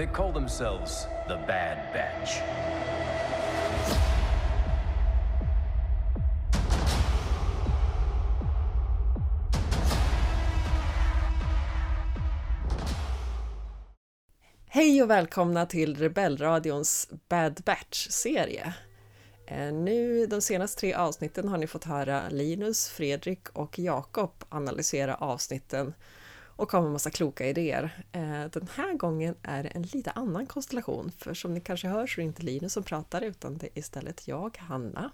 They call themselves the Bad Batch. Hej och välkomna till Rebellradions Bad Batch-serie. Eh, nu de senaste tre avsnitten har ni fått höra Linus, Fredrik och Jakob analysera avsnitten och komma med massa kloka idéer. Eh, Den här gången är det en lite annan konstellation, för som ni kanske hör så är det inte Linus som pratar utan det är istället jag, Hanna.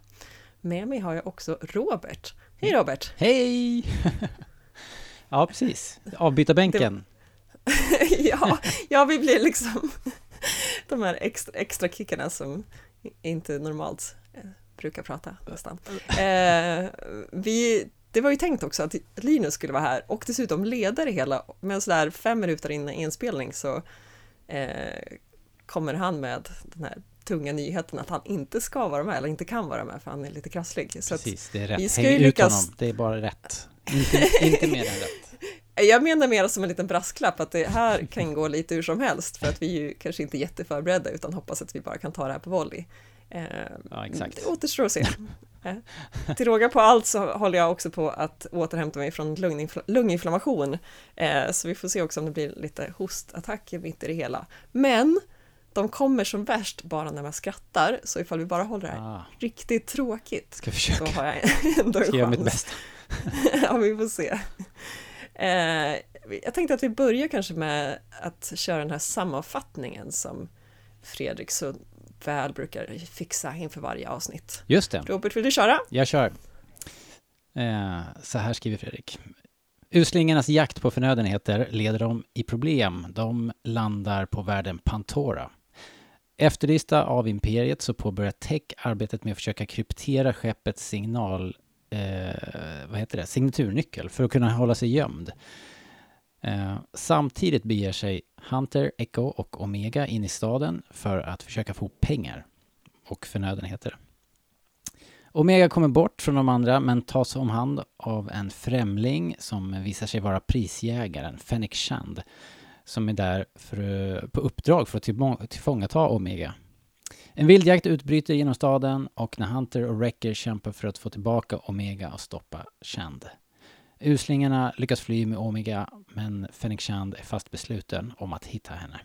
Med mig har jag också Robert. Hej Robert! Hej! ja, precis. Avbytarbänken. ja, ja, vi blir liksom de här extra, extra kickarna som inte normalt eh, brukar prata nästan. Eh, vi, det var ju tänkt också att Linus skulle vara här och dessutom leda det hela, men sådär fem minuter innan inspelning så eh, kommer han med den här tunga nyheten att han inte ska vara med eller inte kan vara med för han är lite krasslig. Så att Precis, det är rätt. vi ska Häng ju ut lyckas- honom. Det är bara rätt. Inte, inte mer än rätt. Jag menar mer som en liten brasklapp att det här kan gå lite hur som helst för att vi är ju kanske inte jätteförberedda utan hoppas att vi bara kan ta det här på volley. Eh, Ja, exakt. Det återstår att se. Till råga på allt så håller jag också på att återhämta mig från lunginfl- lunginflammation. Eh, Så vi får se också om det blir lite hostattacker mitt i det hela. Men de kommer som värst bara när man skrattar, så ifall vi bara håller det här Ah, riktigt tråkigt ska så försöka. har jag ändå en Ska göra mitt chans. bästa. ja, vi får se. Eh, jag tänkte att vi börjar kanske med att köra den här sammanfattningen som Fredrik så väl brukar fixa inför varje avsnitt. Just det. Robert, vill du köra? Jag kör. Eh, så här skriver Fredrik. Uslingarnas jakt på förnödenheter leder dem i problem. De landar på världen Pantora. Efterlysta av Imperiet så påbörjar Tech arbetet med att försöka kryptera skeppets signal, eh, vad heter det, signaturnyckel för att kunna hålla sig gömd. Eh, samtidigt beger sig Hunter, Echo och Omega in i staden för att försöka få pengar och förnödenheter. Omega kommer bort från de andra men tas om hand av en främling som visar sig vara prisjägaren Fennec Shand som är där för, på uppdrag för att tillfångata Omega. En vildjakt utbryter genom staden och när Hunter och Wrecker kämpar för att få tillbaka Omega och stoppa Shand. Uslingarna lyckas fly med Omega men Fennec Shand är fast besluten om att hitta henne.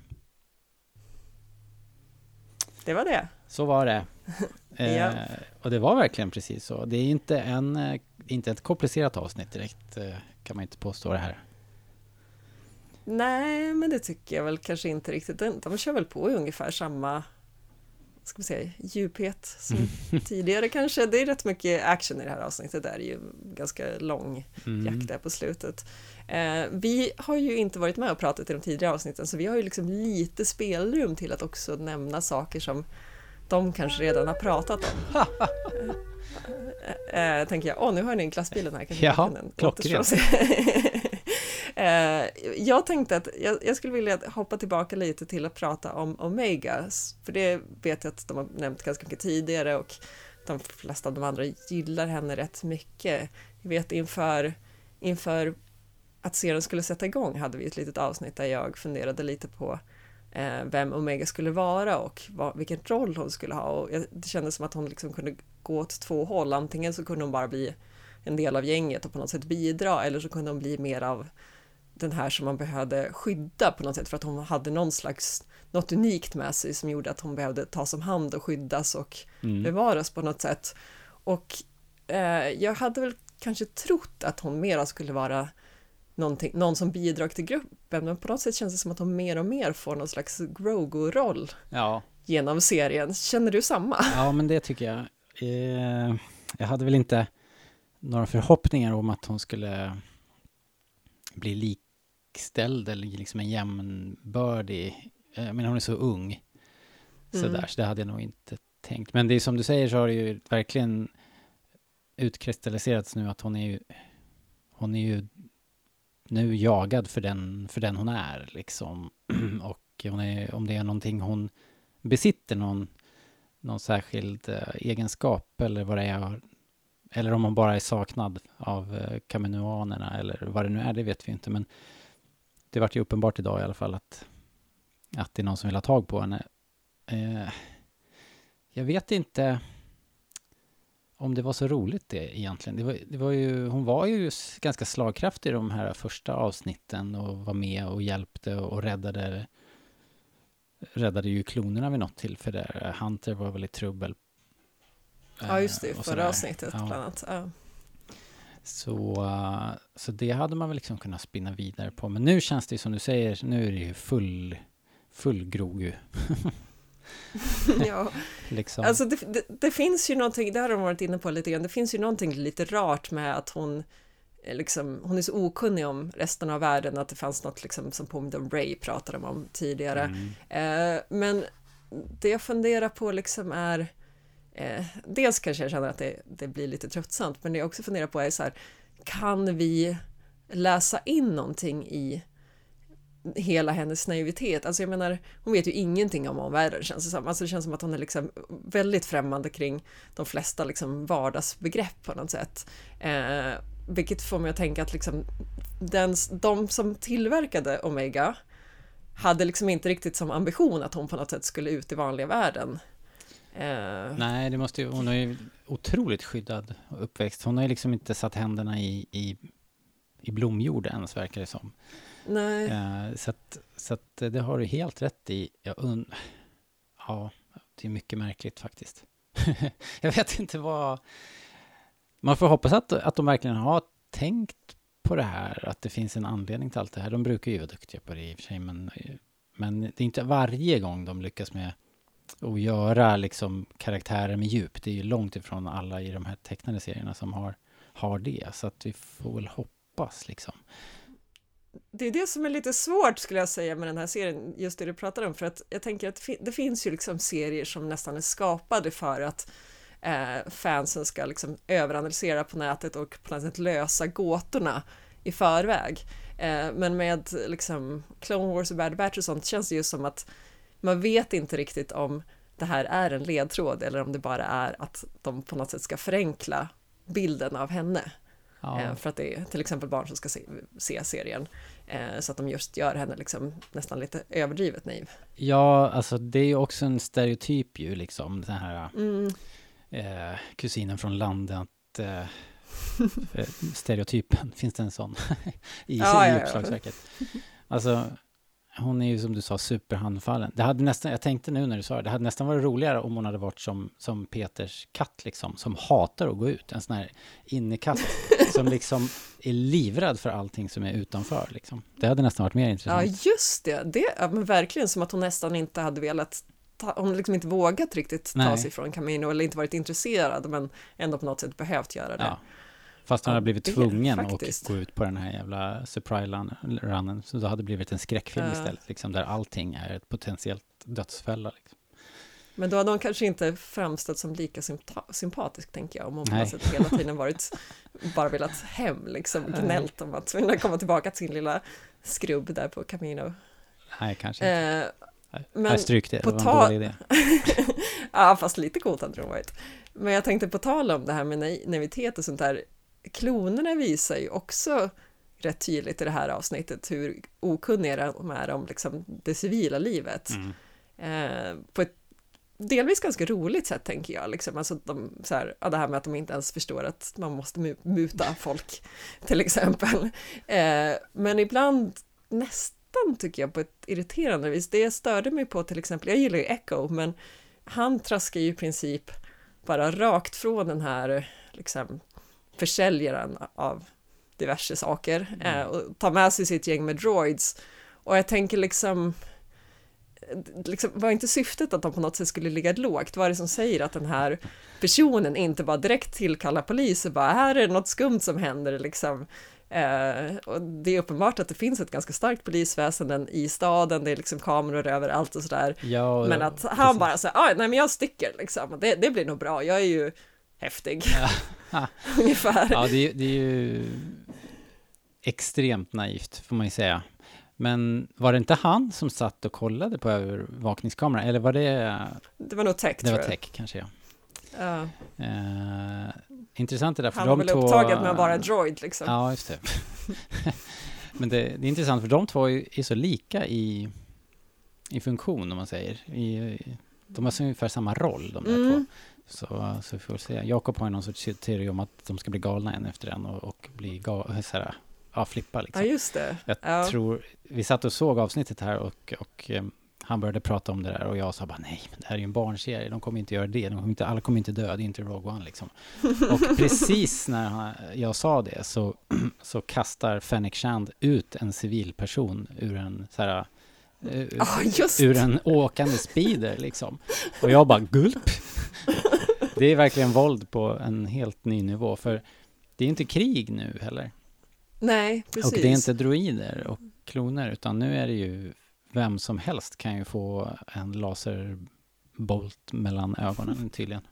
Det var det. Så var det. Ja. eh, och det var verkligen precis så. Det är inte, en, eh, inte ett komplicerat avsnitt direkt, eh, kan man inte påstå det här. Nej, men det tycker jag väl kanske inte riktigt. De, de kör väl på i ungefär samma ska vi säga, djuphet som tidigare kanske. Det är rätt mycket action i det här avsnittet. Det är ju ganska lång Mm. jakt där på slutet. Eh, vi har ju inte varit med och pratat i de tidigare avsnitten så vi har ju liksom lite spelrum till att också nämna saker som de kanske redan har pratat om. eh, eh, tänker jag, åh nu har ni glassbilen här. Kanske kan klockrent. återstå och se. eh, Eh, jag tänkte att jag, jag skulle vilja hoppa tillbaka lite till att prata om Omega, för det vet jag att de har nämnt ganska mycket tidigare och de flesta av de andra gillar henne rätt mycket. Jag vet inför, inför att serien skulle sätta igång hade vi ett litet avsnitt där jag funderade lite på eh, vem Omega skulle vara och vad, vilken roll hon skulle ha. Och jag, det kändes som att hon liksom kunde gå åt två håll. Antingen så kunde hon bara bli en del av gänget och på något sätt bidra eller så kunde hon bli mer av den här som man behövde skydda på något sätt för att hon hade någon slags något unikt med sig som gjorde att hon behövde tas om hand och skyddas och Mm. bevaras på något sätt. Och eh, jag hade väl kanske trott att hon mera skulle vara någon som bidrar till gruppen, men på något sätt känns det som att hon mer och mer får någon slags Grogu-roll Ja, genom serien. Känner du samma? ja, men det tycker jag. Eh, jag hade väl inte några förhoppningar om att hon skulle bli likställd eller liksom en jämnbördig. Eh, menar, hon är så ung. Mm. Sådär, så det hade jag nog inte tänkt. Men det är som du säger så har det ju verkligen utkristalliserats nu att hon är ju, hon är ju nu jagad för den, för den hon är liksom. Och hon är, om det är någonting hon besitter, någon, någon särskild eh, egenskap eller vad det är, eller om hon bara är saknad av eh, kaminoanerna eller vad det nu är, det vet vi inte. Men det vart ju uppenbart idag i alla fall att att det är någon som vill ha tag på henne. Eh, jag vet inte om det var så roligt det egentligen. Det var, det var ju, hon var ju ganska slagkraftig i de här första avsnitten och var med och hjälpte och räddade räddade ju klonerna vid något tillfälle. Hunter var väl i trubbel. Ja, just det, Eh, förra avsnittet Ja. bland annat. Ja. Så, så det hade man väl liksom kunnat spinna vidare på. Men nu känns det ju som du säger, nu är det ju full, full grogu. ja. Liksom. Alltså det, det, det finns ju någonting, det har de varit inne på lite grann, det finns ju någonting lite rart med att hon eh, liksom, hon är så okunnig om resten av världen att det fanns något liksom som påminner om Ray pratade de om tidigare. Mm. Eh, men det jag funderar på liksom är eh, dels kanske jag känner att det, det blir lite tröttsamt, men det jag också funderar på är så här, kan vi läsa in någonting i hela hennes naivitet. Alltså jag menar, hon vet ju ingenting om omvärlden känns det som. Alltså det känns som att hon är liksom väldigt främmande kring de flesta liksom vardagsbegrepp på något sätt. Eh, vilket får mig att tänka att liksom den, de som tillverkade Omega hade liksom inte riktigt som ambition att hon på något sätt skulle ut i vanliga världen. Eh, Nej, det måste ju, hon är ju otroligt skyddad och uppväxt. Hon har ju liksom inte satt händerna i, i, i blomjord ens, verkar det som. nej. Eh, så att, så att det har du helt rätt i. Jag und- ja, det är mycket märkligt faktiskt. jag vet inte vad... Man får hoppas att, att de verkligen har tänkt på det här, att det finns en anledning till allt det här. De brukar ju vara duktiga på det i och för sig, men, men det är inte varje gång de lyckas med att göra liksom karaktärer med djup. Det är ju långt ifrån alla i de här tecknade serierna som har, har det. Så att vi får väl hoppas liksom. Det är det som är lite svårt skulle jag säga med den här serien, just det du pratar om, för att jag tänker att det det finns ju liksom serier som nästan är skapade för att eh, fansen ska liksom överanalysera på nätet och på något sätt lösa gåtorna i förväg. Eh, men med liksom Clone Wars och Bad Batch och sånt känns det ju som att man vet inte riktigt om det här är en ledtråd eller om det bara är att de på något sätt ska förenkla bilden av henne. Ja. Eh, För att det är till exempel barn som ska se, se serien. Eh, Så att de just gör henne liksom nästan lite överdrivet naiv. Ja, alltså det är ju också en stereotyp ju liksom. Den här Mm, eh, kusinen från landet. Eh, stereotypen, finns det en sån i, Ja, i ja. uppslagsverket? Alltså, hon är ju som du sa superhandfallen. Det hade nästan, jag tänkte nu när du sa det, det hade nästan varit roligare om hon hade varit som, som Peters katt liksom, som hatar att gå ut. En sån här innekatt som liksom är livrädd för allting som är utanför liksom. Det hade nästan varit mer Ja, intressant. just det. det ja, men verkligen som att hon nästan inte hade velat ta, hon liksom inte vågat riktigt ta Nej. sig från Camino eller inte varit intresserad men ändå på något sätt behövt göra det. Ja. Fast Ja, hade blivit det tvungen att gå ut på den här jävla surprise-runnen. Så då hade det blivit en skräckfilm Ja. istället, liksom, där allting är ett potentiellt dödsfälla. Liksom. Men då hade hon kanske inte framstått som lika sympa- sympatisk tänker jag om hon på något sätt hela tiden varit bara velat hem liksom gnällt om att vilja komma tillbaka till sin lilla skrubb där på Camino. Nej, kanske inte. Eh, men stryk det, på det var en dålig idé. ja, fast lite coolt hade det varit. Men jag tänkte på tal om det här med nai- naivitet och sånt där. Klonerna visar ju också rätt tydligt i det här avsnittet hur okunniga de är om liksom, det civila livet. Mm. Eh, på ett delvis ganska roligt sätt tänker jag. Liksom. Alltså, de, så här, ja, det här med att de inte ens förstår att man måste mu- muta folk till exempel. Eh, men ibland nästan tycker jag på ett irriterande vis. Det jag störde mig på till exempel, jag gillar ju Echo men han traskar ju i princip bara rakt från den här liksom, försäljaren av diverse saker eh, och tar med sig sitt gäng med droids. Och jag tänker liksom, liksom, var inte syftet att de på något sätt skulle ligga lågt? Vad är det som säger att den här personen inte bara direkt tillkallar polis och bara här är det något skumt som händer liksom. Eh, och det är uppenbart att det finns ett ganska starkt polisväsende i staden, det är liksom kameror överallt och sådär. Ja, Men att han precis. bara säger, nej men jag sticker liksom, det, det blir nog bra, jag är ju häftig. Ungefär. Ja, det är, det är ju extremt naivt, får man ju säga. Men var det inte han som satt och kollade på övervakningskameran? Eller var det... Det var nog tech Det var jag. tech, kanske, ja. Ja, Eh, intressant det där, för han var de väl två... upptagen med att vara droid liksom. Ja, just det. Men det, det är intressant, för de två är, är så lika i, i funktion om man säger. I, de har ungefär samma roll de där Mm. två. Så, så vi får se. Jakob har ju någon sorts teori om att de ska bli galna en efter en och, och bli ga, så här, ja, flippa Ja, liksom. just det. Jag Ja. tror, vi satt och såg avsnittet här och, och eh, han började prata om det där och jag sa bara nej, men det här är ju en barnserie, de kommer inte göra det, de kommer inte, alla kommer inte dö, det är inte Rogue One liksom. Och precis när han, jag sa det så, så kastar Fennec Shand ut en civilperson ur en så här, eh, Ja, just ur en åkande speeder liksom. Och jag bara gulp. Det är verkligen våld på en helt ny nivå, för det är inte krig nu heller. Nej, precis. Och det är inte droider och kloner, utan nu är det ju vem som helst kan ju få en laserbolt mellan ögonen tydligen.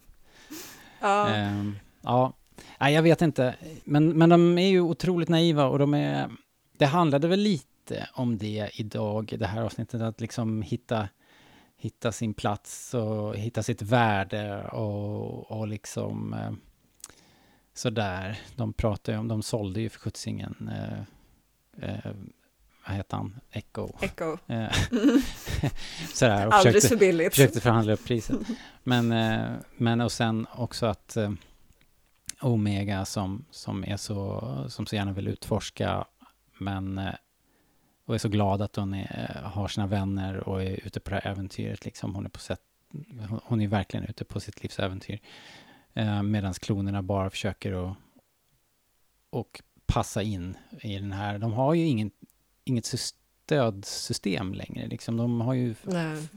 Ja. Ehm, ja, Nej, jag vet inte. Men, men de är ju otroligt naiva och de är... Det handlade väl lite om det idag, det här avsnittet, att liksom hitta, hitta sin plats och hitta sitt värde och, och liksom eh, sådär. De pratar ju om, de sålde ju för sjuttsingen, eh, eh, vad heter han, Echo. Echo. Eh, sådär, och försökte, för billigt. försökte förhandla upp priset. Men, eh, men och sen också att eh, Omega som, som är så, som så gärna vill utforska, men eh, och är så glad att hon är, har sina vänner och är ute på det här äventyret. Liksom. Hon, är på sätt, hon- är verkligen ute på sitt livs äventyr. Eh, Medan klonerna bara försöker att och passa in i den här. De har ju ingen, inget sys- stödsystem längre. Liksom. De har ju Nej.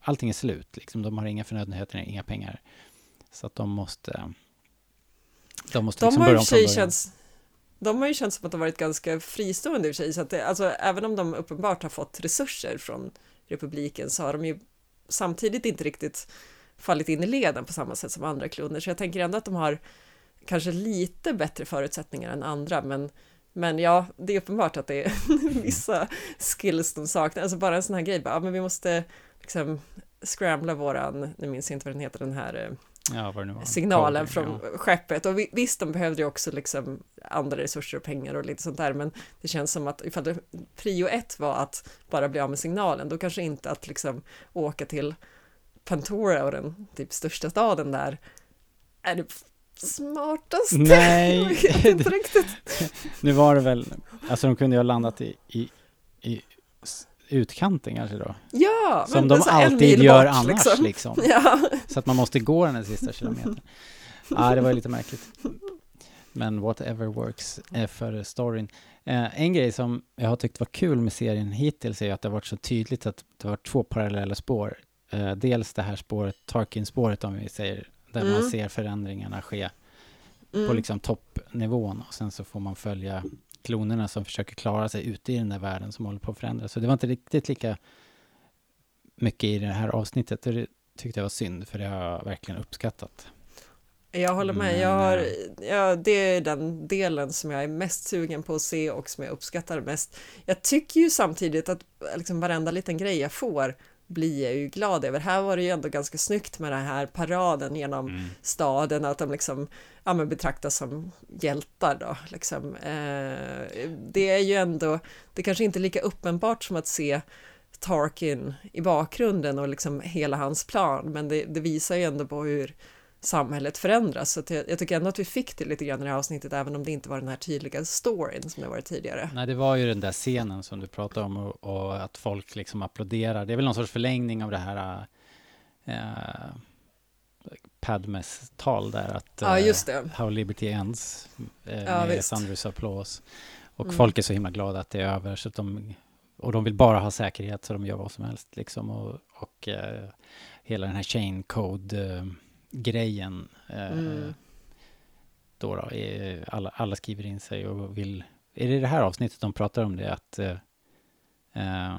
allting är slut. Liksom. De har inga förnödenheter, inga pengar. Så att de måste... De måste De liksom börja om från början. känts de har ju känts som att de varit ganska fristående i och för sig, så att det, alltså, även om de uppenbart har fått resurser från republiken så har de ju samtidigt inte riktigt fallit in i leden på samma sätt som andra kloner, så jag tänker ändå att de har kanske lite bättre förutsättningar än andra, men men ja, det är uppenbart att det är vissa skills de saknar, alltså bara en sån här grej, bara, ja, men vi måste liksom scrambla våran, nu minns jag inte vad den heter, den här eh, Ja, signalen Coder, från ja. skeppet. Och vi- visst, de behövde ju också liksom andra resurser och pengar och lite sånt där, men det känns som att ifall det, prio ett var att bara bli av med signalen, då kanske inte att liksom åka till Pantora och den typ största staden där är det smartaste. Nej. Inte riktigt. Nu var det väl... Alltså de kunde ju ha landat i, i, i utkanten kanske då. Ja, Som de alltid gör bort, annars liksom. liksom. Ja, Så att man måste gå den här sista kilometern. Ja, det var lite märkligt. Men whatever works eh, för storyn. Eh, en grej som jag har tyckt var kul med serien hittills är att det har varit så tydligt att det har varit två parallella spår. Eh, dels det här spåret, Tarkin-spåret om vi säger, där Mm. man ser förändringarna ske på mm. liksom toppnivån och sen så får man följa klonerna som försöker klara sig ute i den där världen som håller på att förändras. Så det var inte riktigt lika mycket i det här avsnittet det tyckte jag var synd för det har jag verkligen uppskattat. Jag håller med. Jag har, eh, ja, det är den delen som jag är mest sugen på att se och som jag uppskattar mest. Jag tycker ju samtidigt att liksom varenda liten grej jag får blir jag ju glad över. Här var det ju ändå ganska snyggt med den här paraden genom staden, att de liksom ja, men betraktas som hjältar då. Liksom. Eh, det är ju ändå, det kanske inte är lika uppenbart som att se Tarkin i bakgrunden och liksom hela hans plan, men det, det visar ju ändå på hur samhället förändras. Så jag, jag tycker ändå att vi fick det lite grann i det här avsnittet, även om det inte var den här tydliga storyn som det varit tidigare. Nej, det var ju den där scenen som du pratade om och, och att folk liksom applåderar. Det är väl någon sorts förlängning av det här eh, Padmes tal där att Ja, eh, just det. How Liberty Ends eh, Ja, med visst. Thunders applause. Och Mm. folk är så himla glada att det är över så att de och de vill bara ha säkerhet så de gör vad som helst liksom och, och eh, hela den här chain code eh, grejen eh, Mm. då, då alla, alla skriver in sig och vill är det det här avsnittet de pratar om det att eh, eh,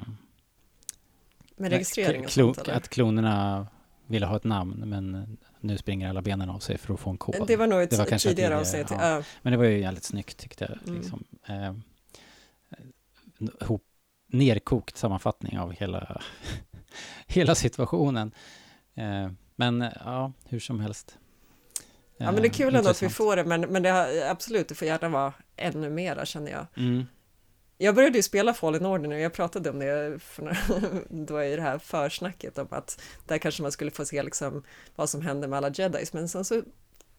Med registrering och sånt eller? att klonerna ville ha ett namn men nu springer alla benen av sig för att få en kod. Det var nog ett Det var kanske tidigare avsnitt. ja. Ja. Men det var ju jävligt snyggt tyckte jag. Mm. Liksom. Eh, hop, nerkokt sammanfattning av hela, hela situationen. Eh, men eh, ja, hur som helst. ja, men det är kul ändå att vi får det, men, men det har, absolut, det får gärna vara ännu mera känner jag. Mm. jag började ju spela Fallen Order nu, jag pratade om det för då i det här försnacket om att där kanske man skulle få se liksom vad som hände med alla jedis, men sen så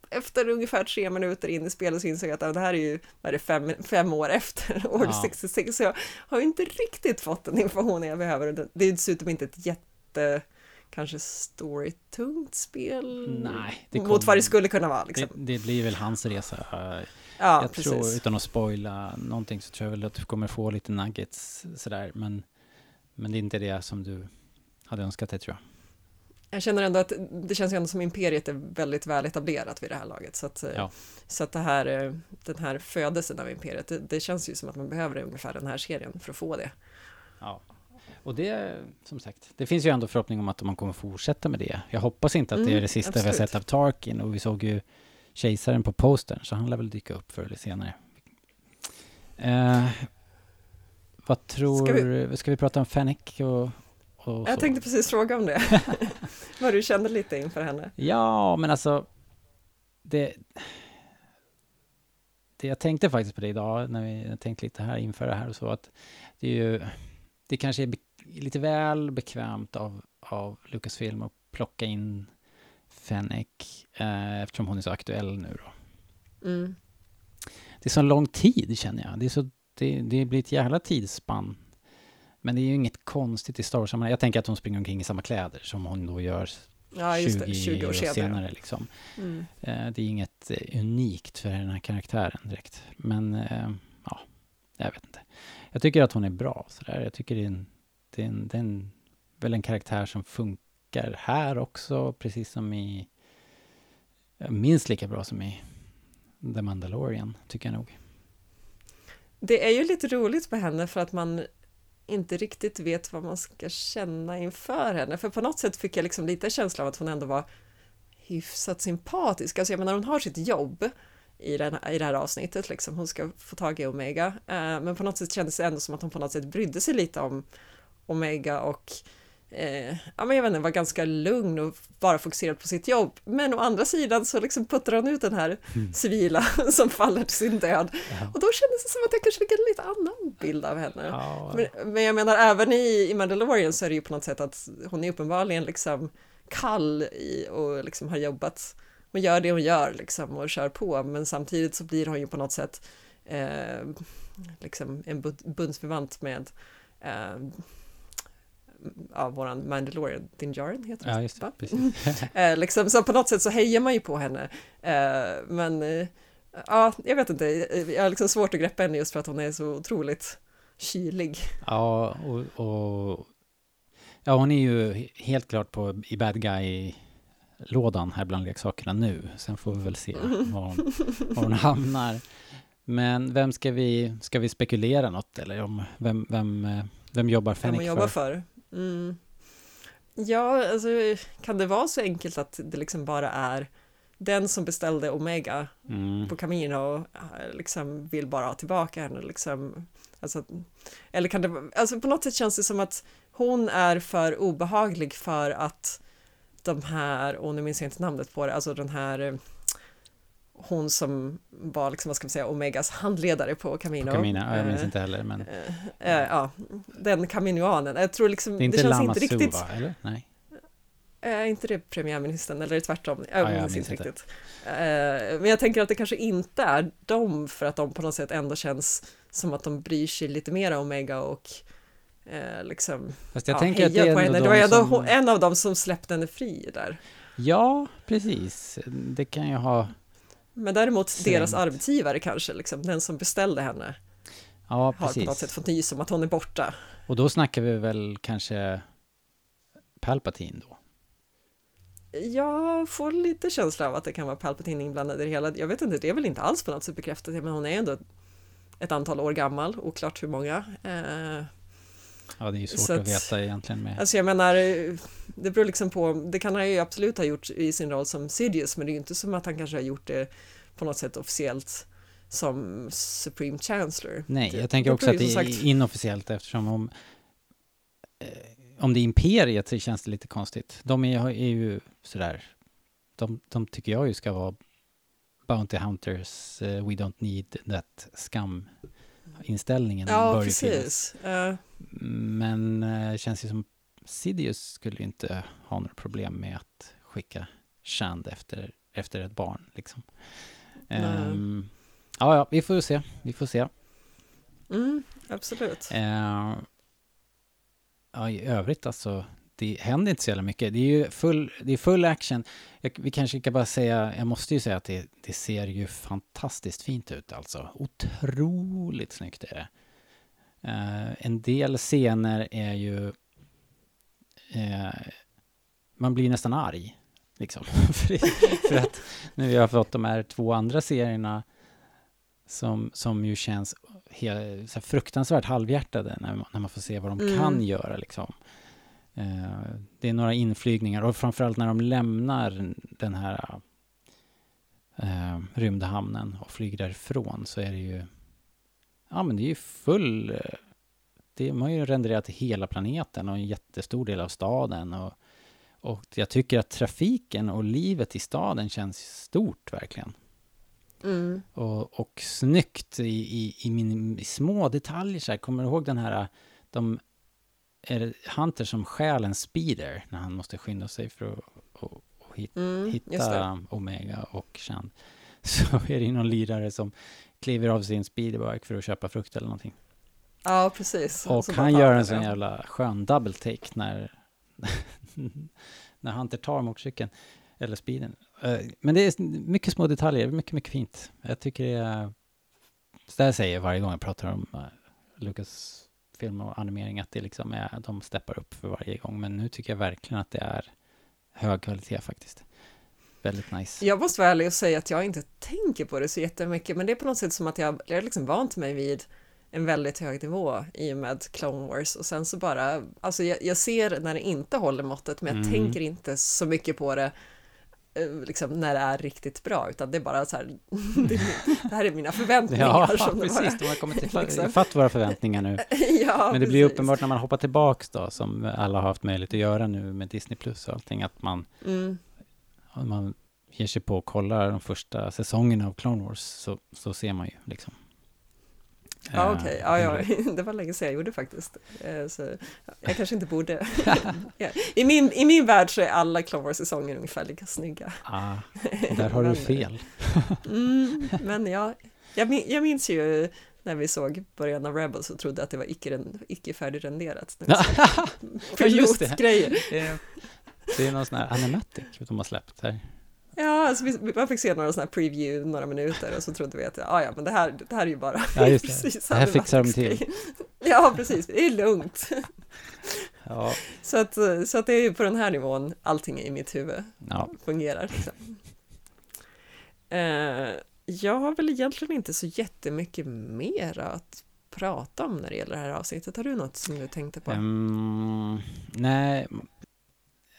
efter ungefär tre minuter in i spelet så insåg jag att det här är ju vad är det, fem, fem år efter Order Ja. 66, så jag har ju inte riktigt fått den informationen jag behöver. Det är dessutom inte ett jätte, kanske storytungt spel Nej, det mot kommer- vad det skulle kunna vara. Det, Liksom. det blir väl hans resa. Ja, jag precis. tror, utan att spoila någonting, så tror jag väl att du kommer få lite nuggets sådär. Men, men det är inte det som du hade önskat dig tror jag. Jag känner ändå att det känns ju ändå som Imperiet är väldigt väl etablerat vid det här laget. Så att, eh, Ja. så att det här, eh, den här födelsen av Imperiet, det, det känns ju som att man behöver ungefär den här serien för att få det. Ja. Och det, som sagt, det finns ju ändå förhoppning om att man kommer fortsätta med det. Jag hoppas inte att det Mm, är det sista vi har absolut. sett av Tarkin och vi såg ju kejsaren på postern, så han lär väl dyka upp förr eller senare. Eh, vad tror... Ska Ska vi, prata om Fennec och, och Jag så? tänkte precis fråga om det. Vad du kände lite inför henne. Ja, men alltså... Det, det jag tänkte faktiskt på det idag, när vi tänkte lite här inför det här och så, att det är ju... Det kanske är lite väl bekvämt av, av Lucasfilm att plocka in Fennec, eh, eftersom hon är så aktuell nu då. Mm. Det är så lång tid, känner jag. Det, är så, det, det blir ett jävla tidsspann. Men det är ju inget konstigt i Star wars Jag tänker att hon springer omkring i samma kläder som hon då gör Ja, just 20, det, 20 år senare. senare. Liksom. Mm. Eh, Det är inget eh, unikt för den här karaktären direkt. Men eh, ja, jag vet inte. Jag tycker att hon är bra. Sådär. Jag tycker det är, en, det, är en, det är en, väl en karaktär som funkar här också, precis som i... Minst lika bra som i The Mandalorian, tycker jag nog. Det är ju lite roligt med henne för att man inte riktigt vet vad man ska känna inför henne. För på något sätt fick jag liksom lite känsla av att hon ändå var hyfsat sympatisk. Alltså jag menar hon har sitt jobb i, den, i det här avsnittet, liksom. hon ska få tag i Omega. Eh, men på något sätt kändes det ändå som att hon på något sätt brydde sig lite om Omega och eh, ja, men jag vet inte, var ganska lugn och bara fokuserad på sitt jobb. Men å andra sidan så liksom puttrar hon ut den här civila som faller till sin död. Ja. Och då kändes det som att jag kanske fick en lite annan bild av henne. Ja, Men, men jag menar även i, i Mandalorian så är det ju på något sätt att hon är uppenbarligen liksom kall i och liksom har jobbat. Hon gör det hon gör liksom och kör på men samtidigt så blir hon ju på något sätt eh, liksom en bu- bundsförvant med eh, ja, våran Mandalorian, Din Djarin heter ja, just det. Precis. Eh, liksom, så på något sätt så hejar man ju på henne. Eh, men eh, ja, jag vet inte, jag har liksom svårt att greppa henne just för att hon är så otroligt kylig. Ja, och, och... Ja, hon är ju helt klart på, i bad guy-lådan här bland leksakerna nu. Sen får vi väl se var hon, var hon hamnar. Men vem ska vi, ska vi spekulera något eller om vem, vem, eh, vem jobbar Vem Fennec man jobbar för? för. Mm. Ja, alltså kan det vara så enkelt att det liksom bara är den som beställde Omega Mm. på Camino eh, liksom vill bara ha tillbaka henne liksom. Alltså, eller kan det, alltså på något sätt känns det som att hon är för obehaglig för att de här, och nu minns jag inte namnet på det, alltså den här eh, hon som var liksom, vad ska man säga, Omegas handledare på Camino. Camina, ja, jag minns Eh, inte heller, men eh, ja, den kaminoanen. Jag tror liksom, det är det, inte känns Lama inte riktigt... Suva, eller? Nej. Är inte det premiärministern eller tvärtom? Jag Ja, jag minns inte inte. riktigt. Men jag tänker att det kanske inte är dem för att de på något sätt ändå känns som att de bryr sig lite mer om Omega och eh, liksom Fast jag ja, tänker att det är på henne. Det de var ändå som... en av dem som släppte henne fri där. Ja, precis. Det kan ju ha... Men däremot Slängt. deras arbetsgivare kanske, liksom, den som beställde henne, Ja, har på något precis. sätt fått nys om att hon är borta. Och då snackar vi väl kanske Palpatine då? Jag får lite känsla av att det kan vara Palpatine inblandad i det hela. Jag vet inte, det är väl inte alls på något sätt bekräftat, men hon är ändå ett antal år gammal, oklart hur många. Eh, Ja, det är ju svårt att att- veta egentligen med... Alltså jag menar, det beror liksom på, det kan han ju absolut ha gjort i sin roll som Sidious, men det är ju inte som att han kanske har gjort det på något sätt officiellt som Supreme Chancellor. Nej, jag tänker också att det är sagt- inofficiellt eftersom om... Eh, om det är Imperiet så känns det lite konstigt. De är, är ju sådär... De, de tycker jag ju ska vara Bounty Hunters, eh, We Don't Need That Scum inställningen Ja, bör precis. Eh, Men eh, det känns ju som Sidious skulle ju inte ha några problem med att skicka Shand efter, efter ett barn. Liksom. Ehm, ja, ja, vi får se. Vi får se. mm, absolut. Eh, ja, I övrigt alltså, det händer inte så jävla mycket. Det är ju full, det är full action. Jag, vi kanske kan bara säga, jag måste ju säga att det, det ser ju fantastiskt fint ut alltså. Otroligt snyggt är det. Eh, en del scener är ju... Eh, man blir nästan arg. Liksom. för, att nu har fått de här två andra serierna som, som ju känns he, fruktansvärt halvhjärtade när man, när man får se vad de Mm. kan göra. Liksom. Eh, det är några inflygningar och framförallt när de lämnar den här eh, rymdhamnen och flyger därifrån så är det ju ja men det är ju full det, man har ju renderat hela planeten och en jättestor del av staden och, och jag tycker att trafiken och livet i staden känns stort verkligen Mm. och, och snyggt i, i, i, min, i små detaljer så här. Kommer du ihåg den här, de, är det Hunter som stjäl en speeder när han måste skynda sig för att och, och hit, Mm, hitta Omega och Chand. Så är det någon lirare som kliver av sin speederbike för att köpa frukt eller någonting. Ja, precis. Och han gör en sån jävla skön double take när, när Hunter tar motorcykeln, eller speeden. Eh, Men det är mycket små detaljer, mycket, mycket fint. Jag tycker det är... Så där säger jag varje gång jag pratar om uh, Lucas film och animering, att det liksom är, de steppar upp för varje gång. Men nu tycker jag verkligen att det är hög kvalitet faktiskt. Väldigt nice. Jag måste vara ärlig och säga att jag inte tänker på det så jättemycket, men det är på något sätt som att jag, jag har liksom vant mig vid en väldigt hög nivå i och med Clone Wars och sen så bara, alltså jag, jag ser när det inte håller måttet, men jag Mm. tänker inte så mycket på det liksom när det är riktigt bra, utan det är bara så här, det, är- det här är mina förväntningar. Ja, som precis. De har kommit till liksom. fatt våra förväntningar nu. ja, Men det blir precis. uppenbart när man hoppar tillbaks då, som alla har haft möjlighet att göra nu med Disney Plus och allting, att man, Mm, man ger sig på och kollar de första säsongerna av Clone Wars, så, så ser man ju liksom. Ja, Eh, okej, ja, ja, en- det var länge sedan jag gjorde faktiskt. Eh, Så jag kanske inte borde. Ja. I, min, I min värld så är alla Clone Wars-säsonger ungefär lika snygga. Ah, där har du Men- fel. Mm, men ja, jag, min- jag minns ju när vi såg början av Rebels och trodde att det var icke, icke färdigrenderat. Ja, just det. Det är någon sån här animatic de har släppt här. Ja, alltså vi, man fick se några sådana här preview, några minuter och så trodde vi att ja, ja, men det här, det här är ju bara Ja, just det. precis Det här fixar de till. Ja, precis, det är lugnt. Ja, Så att, så att det är ju på den här nivån allting i mitt huvud ja. fungerar. Liksom. Eh, jag har väl egentligen inte så jättemycket mer att prata om när det gäller det här avsnittet. Har du något som du tänkte på? Ehm, nej,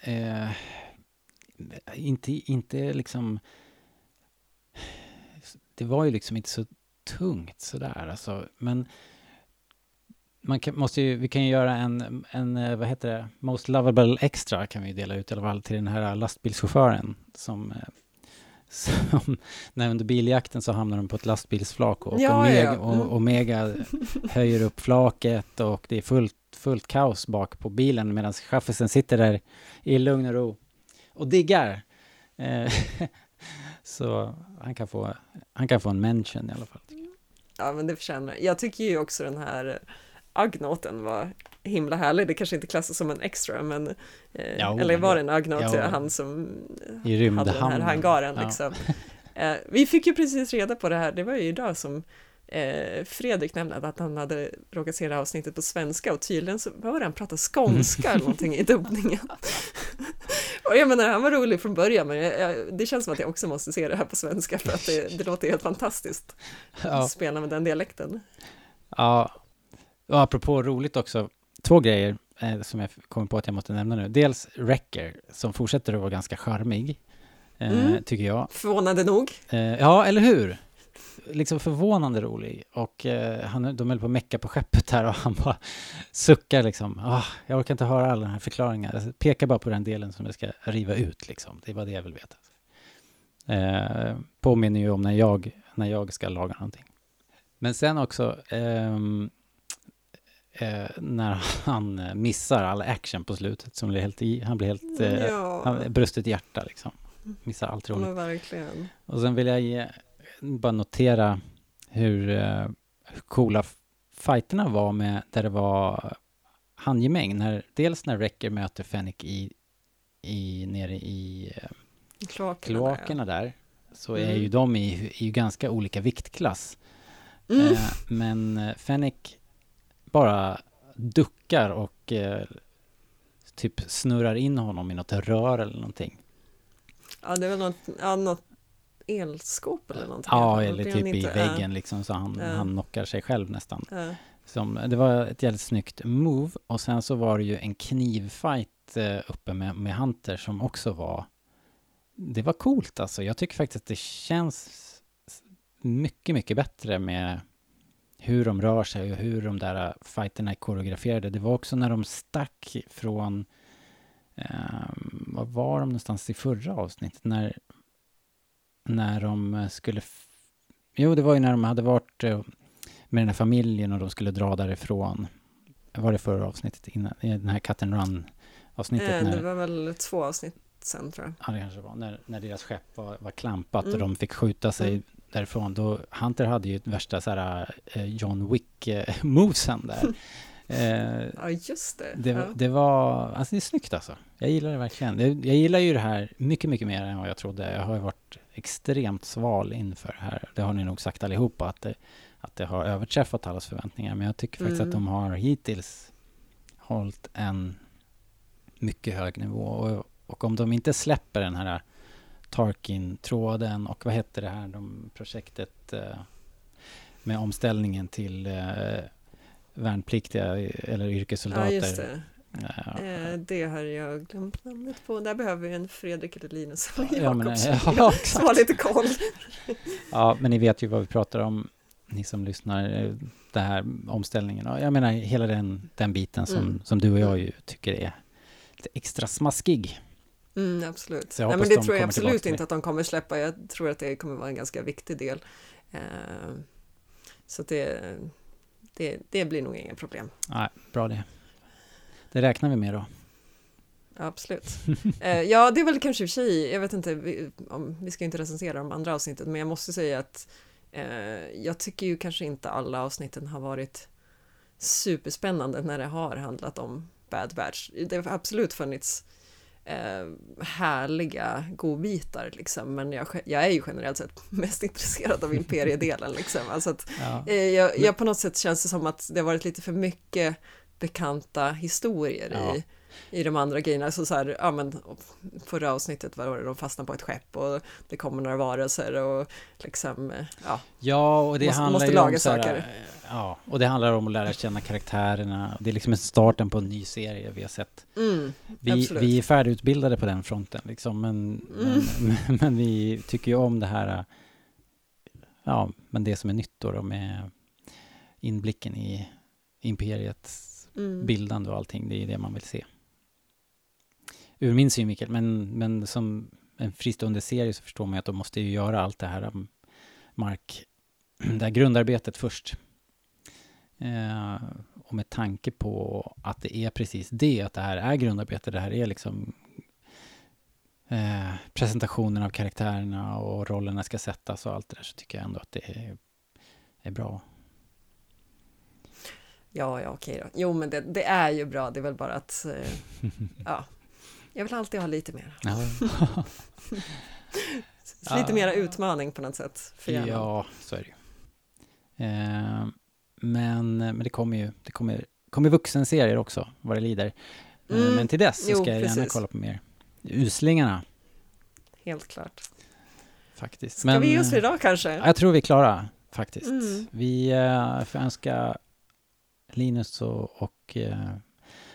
eh, inte, inte liksom... Det var ju liksom inte så tungt sådär alltså, men man kan, måste ju, vi kan ju göra en, en, eh, vad heter det, Most Lovable Extra kan vi dela ut i alla fall till den här lastbilschauffören som, eh, som när under biljakten så hamnar de på ett lastbilsflak och Ja, Omega, ja, och Omega höjer upp flaket och det är fullt, fullt kaos bak på bilen medan chaffisen sitter där i lugn och ro och diggar. Eh, så han kan, få, han kan få en mention i alla fall. Ja, men det förtjänar Jag tycker ju också den här Agnoten var himla härlig. Det kanske inte klassas som en extra, men eh, Jo, eller var det- en Agnot, jo. han som hade den här hangaren Ja. liksom. Eh, vi fick ju precis reda på det här, det var ju idag som eh, Fredrik nämnde att han hade råkat se det här avsnittet på svenska och tydligen så det han pratade skånska eller någonting i dubbningen. och jag menar, han var rolig från början men jag, jag, det känns som att jag också måste se det här på svenska för att det, det låter helt fantastiskt att spela med den dialekten. Ja, och apropå roligt också, två grejer eh, som jag kommer på att jag måste nämna nu. Dels Wrecker, som fortsätter att vara ganska charmig, eh, Mm. tycker jag. Förvånande nog. Eh, ja, eller hur? Liksom förvånande rolig. Och eh, han, de höll på att mecka på skeppet här och han bara suckar liksom. Ah, jag orkar inte höra alla den här förklaringen. Jag pekar bara på den delen som jag ska riva ut liksom. Det var det jag vill veta. Eh, påminner ju om när jag, när jag ska laga någonting. Men sen också, ehm, eh, när han missar all action på slutet, som blir helt i, han blir helt, eh, Ja. han, brustet hjärta liksom. Missar allt roligt. verkligen. Och sen vill jag ge, bara notera hur, eh, hur coola fighterna var med, där det var handgemäng. När, dels när Wrecker möter Fennec i, i, nere i eh, Kloakerna. kloakerna där, så är Mm. ju de i, i ju ganska olika viktklass. där. Mm. Eh, men eh, Fennec bara duckar och eh, typ snurrar in honom i något rör eller någonting. Ja, det är väl något, ja, något elskåp eller någonting. Ja, eller typ i väggen liksom så han, Ja. han knockar sig själv nästan. Ja. Som, det var ett jävligt snyggt move och sen så var det ju en knivfight eh, uppe med, med Hunter som också var det var coolt alltså. Jag tycker faktiskt att det känns mycket, mycket bättre med hur de rör sig och hur de där fighterna är koreograferade. Det var också när de stack från, eh, var var de någonstans i förra avsnittet? När, när de eh, skulle, jo det var ju när de hade varit eh, med den här familjen och de skulle dra därifrån. Var det förra avsnittet? Innan, i den här cut and run avsnittet? Eh, när, Det var väl två avsnitt sen tror jag. Ja, det kanske var. När, när deras skepp var, var klampat och Mm. de fick skjuta sig Mm. därifrån. Då, Hunter hade ju värsta så här, eh, John Wick-movesen där. eh, Ja, just det. det, ja. det var, alltså det är snyggt alltså. Jag gillar det verkligen. Jag, jag gillar ju det här mycket, mycket mer än vad jag trodde. Jag har ju varit extremt sval inför det här. Det har ni nog sagt allihopa, att det, att det har överträffat allas förväntningar. Men jag tycker faktiskt Mm. att de har hittills hållit en mycket hög nivå. Och, och om de inte släpper den här Tarkin-tråden och vad hette det här de projektet eh, med omställningen till eh, värnpliktiga eller ja, yrkessoldater. just det. Eh, Eh, det har jag glömt namnet på. Där behöver vi en Fredrik eller Linus Ja, eller ja, men, Jakob ja, som, har lite koll. Ja, men ni vet ju vad vi pratar om, ni som lyssnar, eh, det här omställningen. Jag menar hela den, den biten som, Mm. som du och jag ju tycker är lite extra smaskig. Mm, absolut. Nej, men det de tror jag absolut inte att de kommer släppa. Jag tror att det kommer vara en ganska viktig del. Eh, så det, det, det blir nog inga problem. Nej, bra det. Det räknar vi med då. Absolut. Eh, ja, det är väl kanske i och för sig, jag vet inte, vi, om, vi ska inte recensera de andra avsnitten, men jag måste säga att eh, jag tycker ju kanske inte alla avsnitten har varit superspännande när det har handlat om Bad Batch. Det har absolut funnits eh, härliga godbitar liksom, men jag, jag är ju generellt sett mest intresserad av imperiedelen liksom. Alltså att, Ja. eh, jag, jag på något sätt känns det som att det har varit lite för mycket bekanta historier Ja. i, i de andra grejerna. Så, så här, ja men förra avsnittet var det de fastnade på ett skepp och det kommer några varelser och liksom, ja. Ja, och det Måste- handlar måste ju om laga så här, saker. Ja, och det handlar om att lära känna karaktärerna. Det är liksom starten på en ny serie vi har sett. Mm, Vi, absolut. vi är färdigutbildade på den fronten liksom, men, Mm. men, men vi tycker ju om det här, ja, men det som är nytt då, då med inblicken i imperiets Mm. bildande och allting, det är det man vill se. Ur min synvinkel, men, men som en fristående serie så förstår man ju att de måste ju göra allt det här um, mark, det här grundarbetet först. Eh, och med tanke på att det är precis det, att det här är grundarbete, det här är liksom eh, presentationen av karaktärerna och rollerna ska sättas och allt det där, så tycker jag ändå att det är, är bra. Ja, ja, okej då. Jo, men det, det är ju bra, det är väl bara att, eh, ja, jag vill alltid ha lite mer. Ja. Lite mera utmaning på något sätt för hjärnan. Ja, så är det ju. Eh, men, men det kommer ju det kommer, kommer vuxenserier också, vad det lider. Eh, Mm, Men till dess så jo, ska jag gärna precis. kolla på mer. Uslingarna, Helt klart. faktiskt. Ska vi ge oss för idag kanske? Ja, Jag tror vi är klara, faktiskt. Mm. Vi eh, får önska Linus och, och, eh,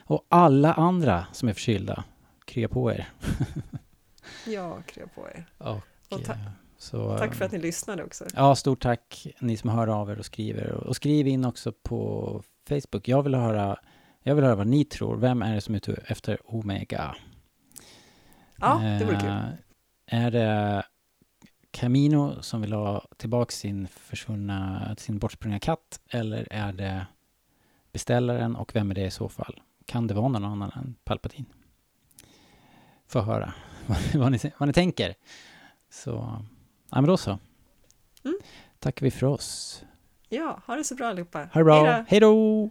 och alla andra som är förkylda, krya på er. Ja, krya på er. Och, Och ta- eh, så, Tack för att ni lyssnade också. Ja, stort tack ni som hör av er och skriver. Och skriv in också på Facebook. Jag vill höra, jag vill höra vad ni tror. Vem är det som är ute efter Omega? Ja, det vore kul. Eh, Är det Camino som vill ha tillbaka sin försvunna, sin bortsprungna katt? Eller är det beställaren och vem är det i så fall? Kan det vara någon annan än Palpatine? Få höra vad, ni, vad ni tänker. Så, ja men då så. Mm. Tackar vi för oss. Ja, ha det så bra allihopa. Ha det bra. Hej då! Hej då!